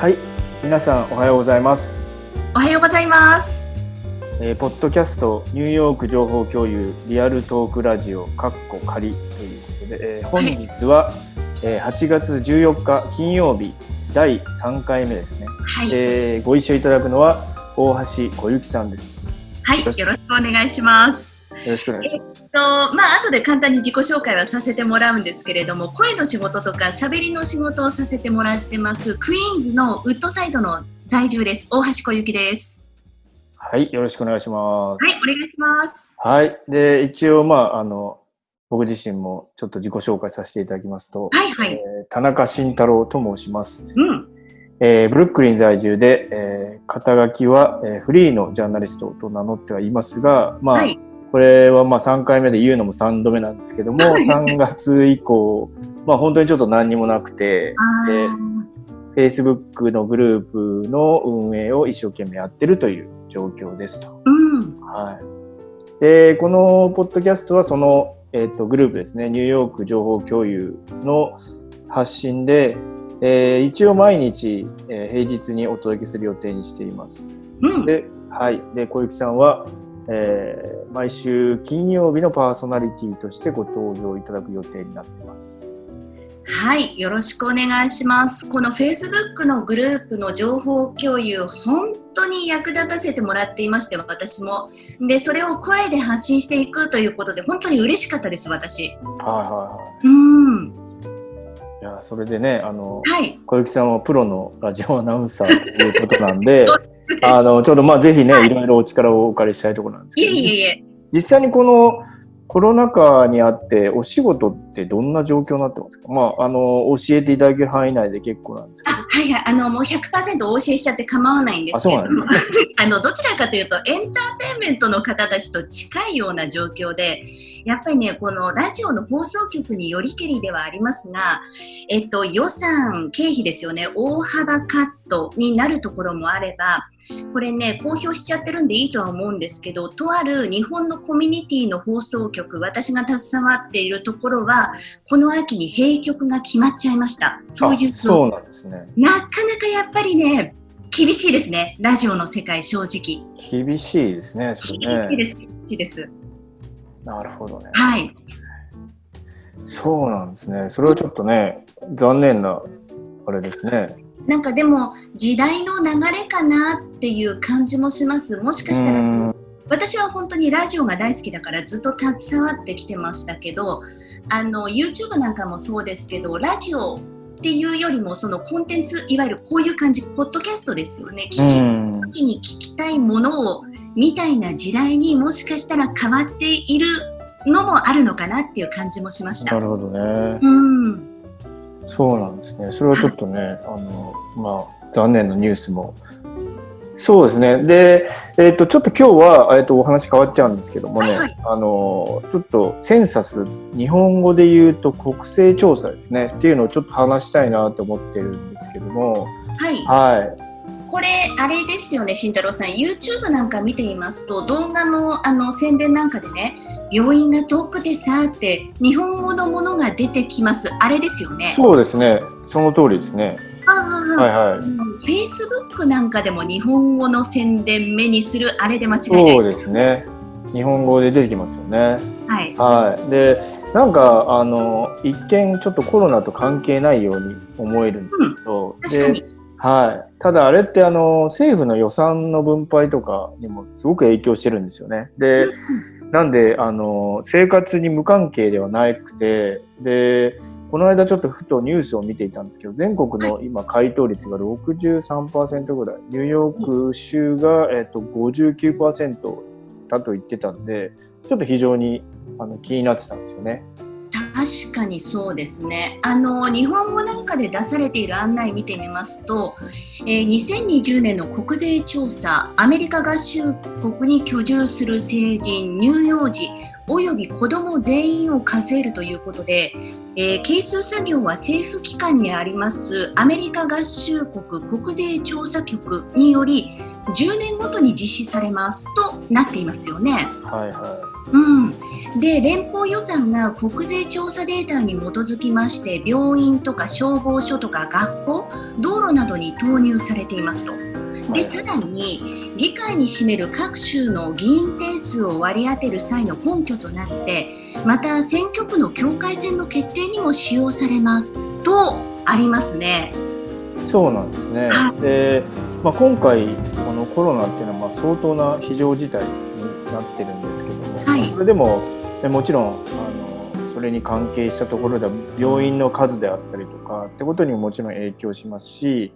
はい、皆さんおはようございます。おはようございます。えーポッドキャストニューヨーク情報共有リアルトークラジオカッコ仮ということで、えー本日は、えー8月14日金曜日第3回目ですね。はい、えーご一緒いただくのは大橋小雪さんです。はい、よろしくお願いします。よろしくお願いします。とまあ後で簡単に自己紹介はさせてもらうんですけれども、声の仕事とか喋りの仕事をさせてもらってますクイーンズのウッドサイドの在住です。大橋小雪です。はい、よろしくお願いします。はい、お願いします。はい。で、一応、まあ、あの、僕自身もちょっと自己紹介させていただきますと、はいはいえー田中慎太郎と申します。うん、えーブルックリン在住で、えー肩書きは、えーフリーのジャーナリストと名乗ってはいますが、まあ、はい、これはまあ3回目で言うのも3度目なんですけども、はい3月以降、まあ本当にちょっと何にもなくて、Facebook のグループの運営を一生懸命やってるという状況ですと。うん、はい。で、このポッドキャストはその、えっ、と、グループですね、ニューヨーク情報共有の発信で、えー一応毎日、えー平日にお届けする予定にしています。うん、で、はい。で、小雪さんは、えー毎週金曜日のパーソナリティとしてご登場いただく予定になっています。はい、よろしくお願いします。この Facebook のグループの情報共有、本当に役立たせてもらっていまして、私も。で、それを声で発信していくということで、本当に嬉しかったです、私。はいはいはうん。い。いや、それでね、あの、はい。小雪さんはプロのラジオアナウンサーということなんで、あの、ちょっとまあぜひね、いろいろお力をお借りしたいところなんですいけど、えいえいえ。実際にこのコロナ禍にあって、お仕事ってどんな状況になってますか？まあ、あの、教えていただける範囲内で結構なんですけあ、ど。はいはい。あの、もう100%お教えしちゃって構わないんですけれど あの、どちらかというと、エンターテインメントの方たちと近いような状況で、やっぱりね、このラジオの放送局によりけりではありますが、えっと、予算、経費ですよね、大幅カットになるところもあれば、これね、公表しちゃってるんでいいとは思うんですけど、とある日本のコミュニティの放送局、私が携わっているところは、この秋に閉局が決まっちゃいました。そういうあそうなんですね。なかなかやっぱりね、厳しいですね、ラジオの世界、正直。厳しいですね、ね。厳しいです、厳しいです。なるほどね。はい。そうなんですね。それはちょっとね、残念な、あれですね。なんかでも、時代の流れかなっていう感じもします。もしかしたら、うん私は本当にラジオが大好きだからずっと携わってきてましたけど、あの、YouTube なんかもそうですけど、ラジオっていうよりも、そのコンテンツ、いわゆるこういう感じ、ポッドキャストですよね。聞きうん時に聞きたいものをみたいな時代にもしかしたら変わっているのもあるのかなっていう感じもしました。なるほどね。うん、そうなんですね。それはちょっとね、あの、まあ、残念なニュースも。そうですね。で、えっ、と、ちょっと今日は、えっ、と、お話変わっちゃうんですけどもね、はいはいあの、ちょっとセンサス、日本語で言うと国勢調査ですね、っていうのをちょっと話したいなと思ってるんですけども、はい、はい。これあれですよね、慎太郎さん。YouTube なんか見ていますと動画のあの宣伝なんかでね、病院が遠くてさって日本語のものが出てきます。あれですよね。そうですね。その通りですね。はいはい。Facebook なんかでも日本語の宣伝目にするあれで間違いない。そうですね。日本語で出てきますよね。はい。はい。で、なんか、あの、一見ちょっとコロナと関係ないように思えるんですけど、確かに。はい。ただあれってあの、政府の予算の分配とかにもすごく影響してるんですよね。で、なんで、あの、生活に無関係ではなくて、で、この間ちょっとふとニュースを見ていたんですけど、全国の今回答率が63%ぐらい、ニューヨーク州が、えっと、59%だと言ってたんで、ちょっと非常にあの気になってたんですよね。確かにそうですね。あの日本語なんかで出されている案内見てみますと、えー2020年の国税調査アメリカ合衆国に居住する成人乳幼児および子ども全員を数えるということで、えー係数作業は政府機関にありますアメリカ合衆国国税調査局により10年ごとに実施されますとなっていますよね。はいはうん、で連邦予算が国税調査データに基づきまして病院とか消防署とか学校道路などに投入されていますと。でさらに議会に占める各州の議員定数を割り当てる際の根拠となってまた選挙区の境界線の決定にも使用されますとありますね。そうなんですね、はい、でまあ、今回このコロナっていうのはまあ相当な非常事態になってるんですけども、はい、それでももちろんあのそれに関係したところでは病院の数であったりとかってことにももちろん影響しますし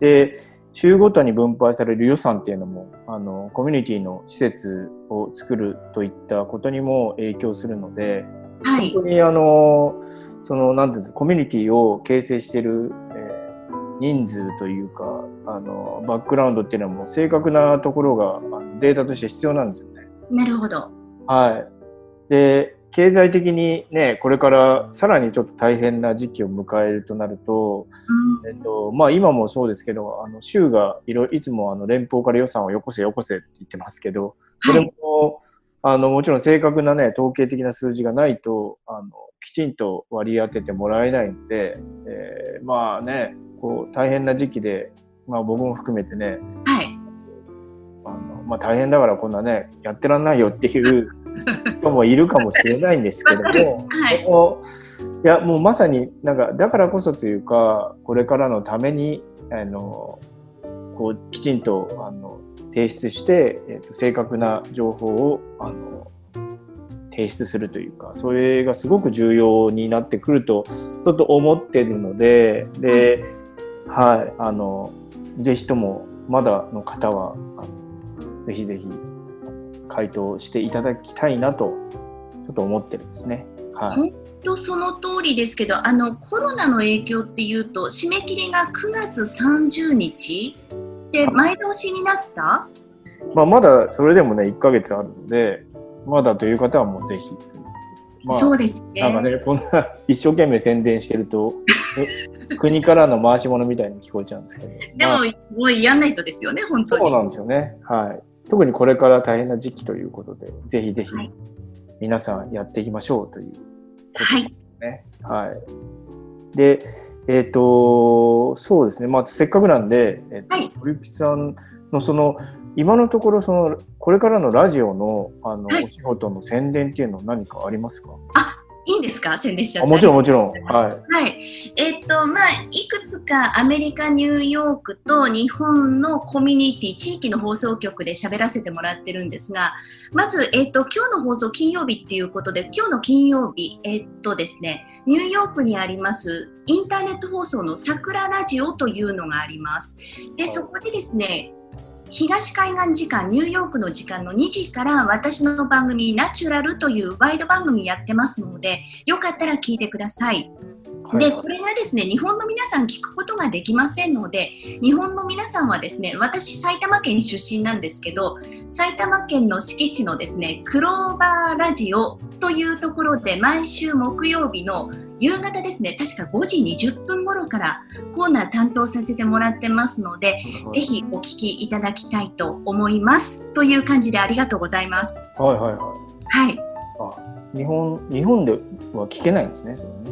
で州ごとに分配される予算っていうのもあのコミュニティの施設を作るといったことにも影響するので、はい、本当にあのそのなんていうんですかコミュニティを形成している、えー、人数というかあのバックグラウンドっていうのはもう正確なところがデータとして必要なんですよね。なるほど。はい。で、経済的にね、これからさらにちょっと大変な時期を迎えるとなると、うん、えっと、まあ今もそうですけど、あの州がいろいつもあの連邦から予算をよこせよこせって言ってますけど、それも、はい、あのもちろん正確なね、統計的な数字がないと、あのきちんと割り当ててもらえないので、えー、まあね、こう大変な時期でまあ、僕も含めてね、はい、あのまあ、大変だからこんなねやってらんないよっていう 人もいるかもしれないんですけども、はい、いやもうまさになんかだからこそというかこれからのためにあのこうきちんとあの提出して、えーと、正確な情報をあの提出するというかそれがすごく重要になってくるとちょっと思ってるのでで、はい、あのぜひともまだの方はぜひぜひ回答していただきたいなとちょっと思ってるんですね。はい、本当その通りですけどあのコロナの影響っていうと締め切りが9月30日？で前倒しになった？まあ、まだそれでもね1か月あるのでまだという方はもうぜひまあ、そうですね。なんかね、こんな一生懸命宣伝してると、国からの回し物みたいに聞こえちゃうんですけど。でも、まあ、もうやんないとですよね、本当に。そうなんですよね。はい。特にこれから大変な時期ということで、ぜひぜひ皆さんやっていきましょうということですね。はい。はい、で、えっ、ー、と、そうですね。まあ、せっかくなんで、えっ、ー、と、はい、堀木さんのその、今のところそのこれからのラジオのあの、はい、お仕事の宣伝っていうのは何かありますか？あいいんですか？宣伝しちゃって。もちろんもちろん。はい、はい、えっ、ー、とまあいくつかアメリカニューヨークと日本のコミュニティ地域の放送局で喋らせてもらってるんですがまず、えっ、ー、と今日の放送金曜日っていうことで今日の金曜日えっ、ー、とですねニューヨークにありますインターネット放送の桜ラジオというのがあります。でそこでですね東海岸時間ニューヨークの時間の2時から私の番組ナチュラルというワイド番組やってますのでよかったら聞いてください。でこれがですね日本の皆さん聞くことができませんので日本の皆さんはですね私埼玉県出身なんですけど埼玉県の志木市のですねクローバーラジオというところで毎週木曜日の夕方ですね。確か5時20分頃からコーナー担当させてもらってますので、ぜひお聞きいただきたいと思います。という感じでありがとうございます。はいはいはい。はい。あ日本日本では聞けないんですねそのね。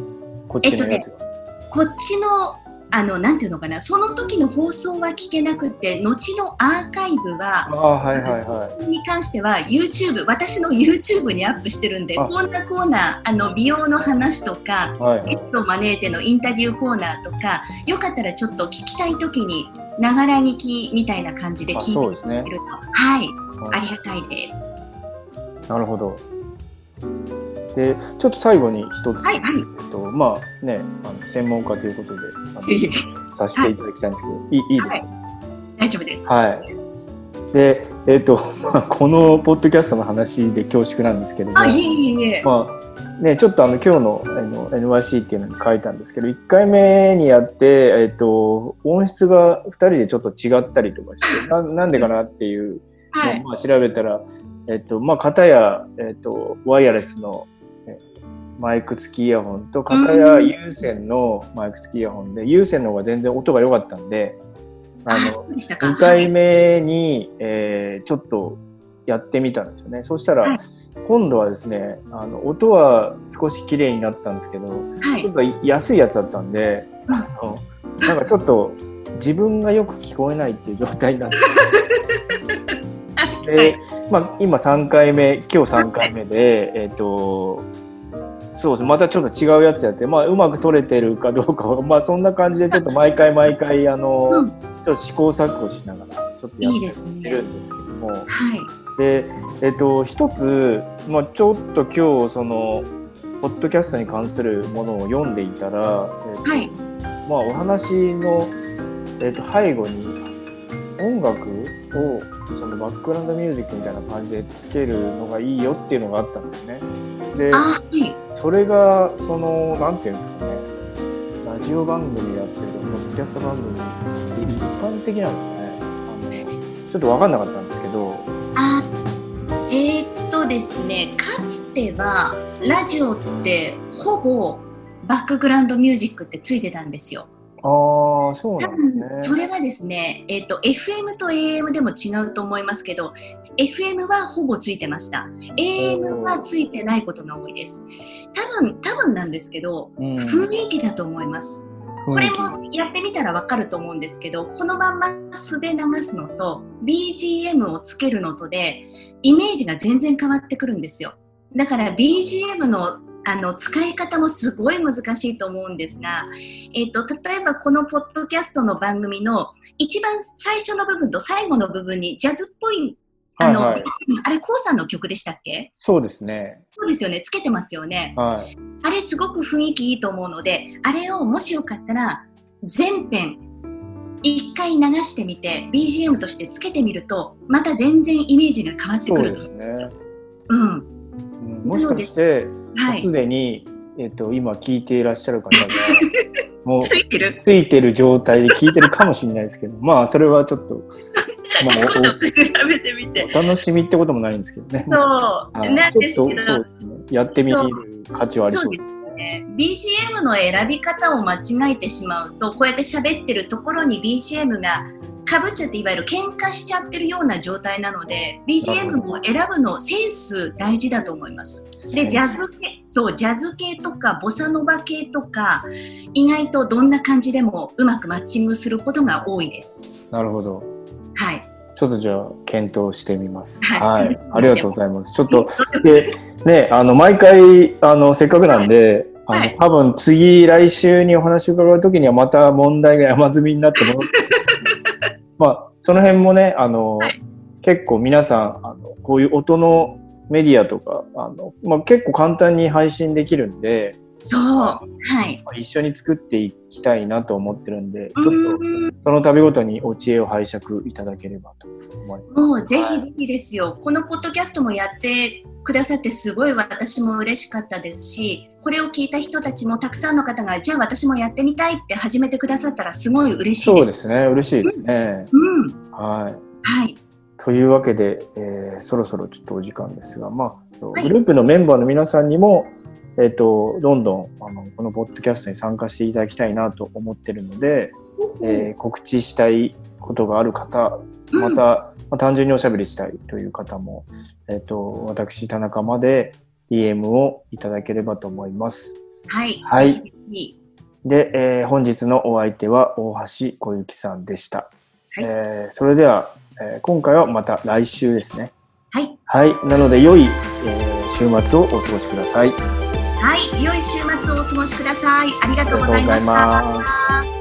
こっちのやつが、えっとね、こっちのあのなんていうのかな。その時の放送は聞けなくて後のアーカイブはあ、はいはいはい、に関しては YouTube 私の YouTube にアップしてるんでこんなコーナーあの美容の話とか、はいはい、ゲストを招いてのインタビューコーナーとかよかったらちょっと聞きたい時にながら聞きみたいな感じで聞いてくれると、ね、はい、はい、ありがたいです。なるほど。でちょっと最後に一つ、はいはい、えっとまあねあの専門家ということで させていただきたいんですけど、はい、いいいですか、はい、大丈夫です。はい。で、えっ、と、まあ、このポッドキャストの話で恐縮なんですけども、あいえいえまあね、ちょっとあの今日のあの NYC っていうのに書いたんですけど、1回目にやって、えっ、と、音質が2人でちょっと違ったりとかして、ななんでかなっていうのをまあ調べたら、えっ、と、まあ、片や、えっ、と、ワイヤレスのマイク付きイヤホンと片や有線のマイク付きイヤホンで、有線の方が全然音が良かったんであの2回目に、えー、ちょっとやってみたんですよね。そしたら、今度はですねあの音は少し綺麗になったんですけど、はい。ちょっと安いやつだったんで、うん。あのなんかちょっと自分がよく聞こえないっていう状態になって。はい。で、まあ、今3回目今日3回目で、えっ、とそうです。またちょっと違うやつやって、まあ、うまく撮れてるかどうかは、まあ、そんな感じでちょっと毎回毎回あの、うん。ちょっと試行錯誤しながらちょっとやってねるんですけども。はい。で、えっと、一つ、まあ、ちょっと今日そのポッドキャストに関するものを読んでいたら、えっとはい。まあ、お話の、えっと、背後に音楽をそのバックグラウンドミュージックみたいな感じでつけるのがいいよっていうのがあったんですよね。であはいそれがその何て言うんですかねラジオ番組やってるポッドキャスト番組一般的なんですかねあのちょっと分かんなかったんですけどあえーっとですねかつてはラジオってほぼバックグラウンドミュージックってついてたんですよ。ああそう多なんですね。分それはですね、えーっと FM と AM でも違うと思いますけど FM はほぼついてました。AM はついてないことが多いです。多分多分なんですけどうん。雰囲気だと思います。これもやってみたらわかると思うんですけどこのまんま素で流すのと BGM をつけるのとでイメージが全然変わってくるんですよ。だから BGM のあの使い方もすごい難しいと思うんですが、えー、と例えばこのポッドキャストの番組の一番最初の部分と最後の部分にジャズっぽいあの、はいはいあれ、コウさんの曲でしたっけ？そうですね。そうですよね、つけてますよね。はい。あれすごく雰囲気いいと思うので、あれをもしよかったら全編一回流してみて BGM としてつけてみるとまた全然イメージが変わってくる。そうですね。うん。うんもしかして、はいす。でに、えっと、今聞いていらっしゃる方が、もうついてる？ついてる状態で聞いてるかもしれないですけど、まあ、それはちょっと まあ比べてみて。お楽しみってこともないんですけどね。そう。はいなんですけどね。やってみる価値はありそうです。ね BGM の選び方を間違えてしまうとこうやって喋ってるところに BGM がかぶっちゃっていわゆる喧嘩しちゃってるような状態なので BGM も選ぶのセンス大事だと思います。でジャズ系そうジャズ系とかボサノバ系とか意外とどんな感じでもうまくマッチングすることが多いです。なるほど。はい。ちょっとじゃあ、検討してみます。ははいい。ありがとうございます。ちょっと、で、ね、あの、毎回、あの、せっかくなんで、あの、はい多分次、来週にお話を伺うときにはまた問題が山積みになって戻ってまあ、その辺もね、あの、はい。結構皆さん、あの、こういう音のメディアとか、あの、まあ、結構簡単に配信できるんで、そう。はい。まあ一緒に作っていきたいなと思ってるんで、ちょっと、うんその度ごとにお知恵を拝借いただければと思います。もうぜひぜひですよ、このポッドキャストもやってくださってすごい私も嬉しかったですしこれを聞いた人たちもたくさんの方がじゃあ私もやってみたいって始めてくださったらすごい嬉しいです。そうですね、嬉しいですね。うん、はい。はい、というわけで、えーそろそろちょっとお時間ですが、まあ、はいグループのメンバーの皆さんにも、えっ、と、どんどん、あの、このポッドキャストに参加していただきたいなと思ってるので、えー告知したいことがある方、また、まあ単純におしゃべりしたいという方も、えっ、と、私、田中まで DM をいただければと思います。はい、はいで、えー本日のお相手は大橋小雪さんでした。はいえーそれでは、えー今回はまた来週ですね。はい、はい。なので、良い、えー週末をお過ごしください。はい、良い週末をお過ごしください。ありがとうございました。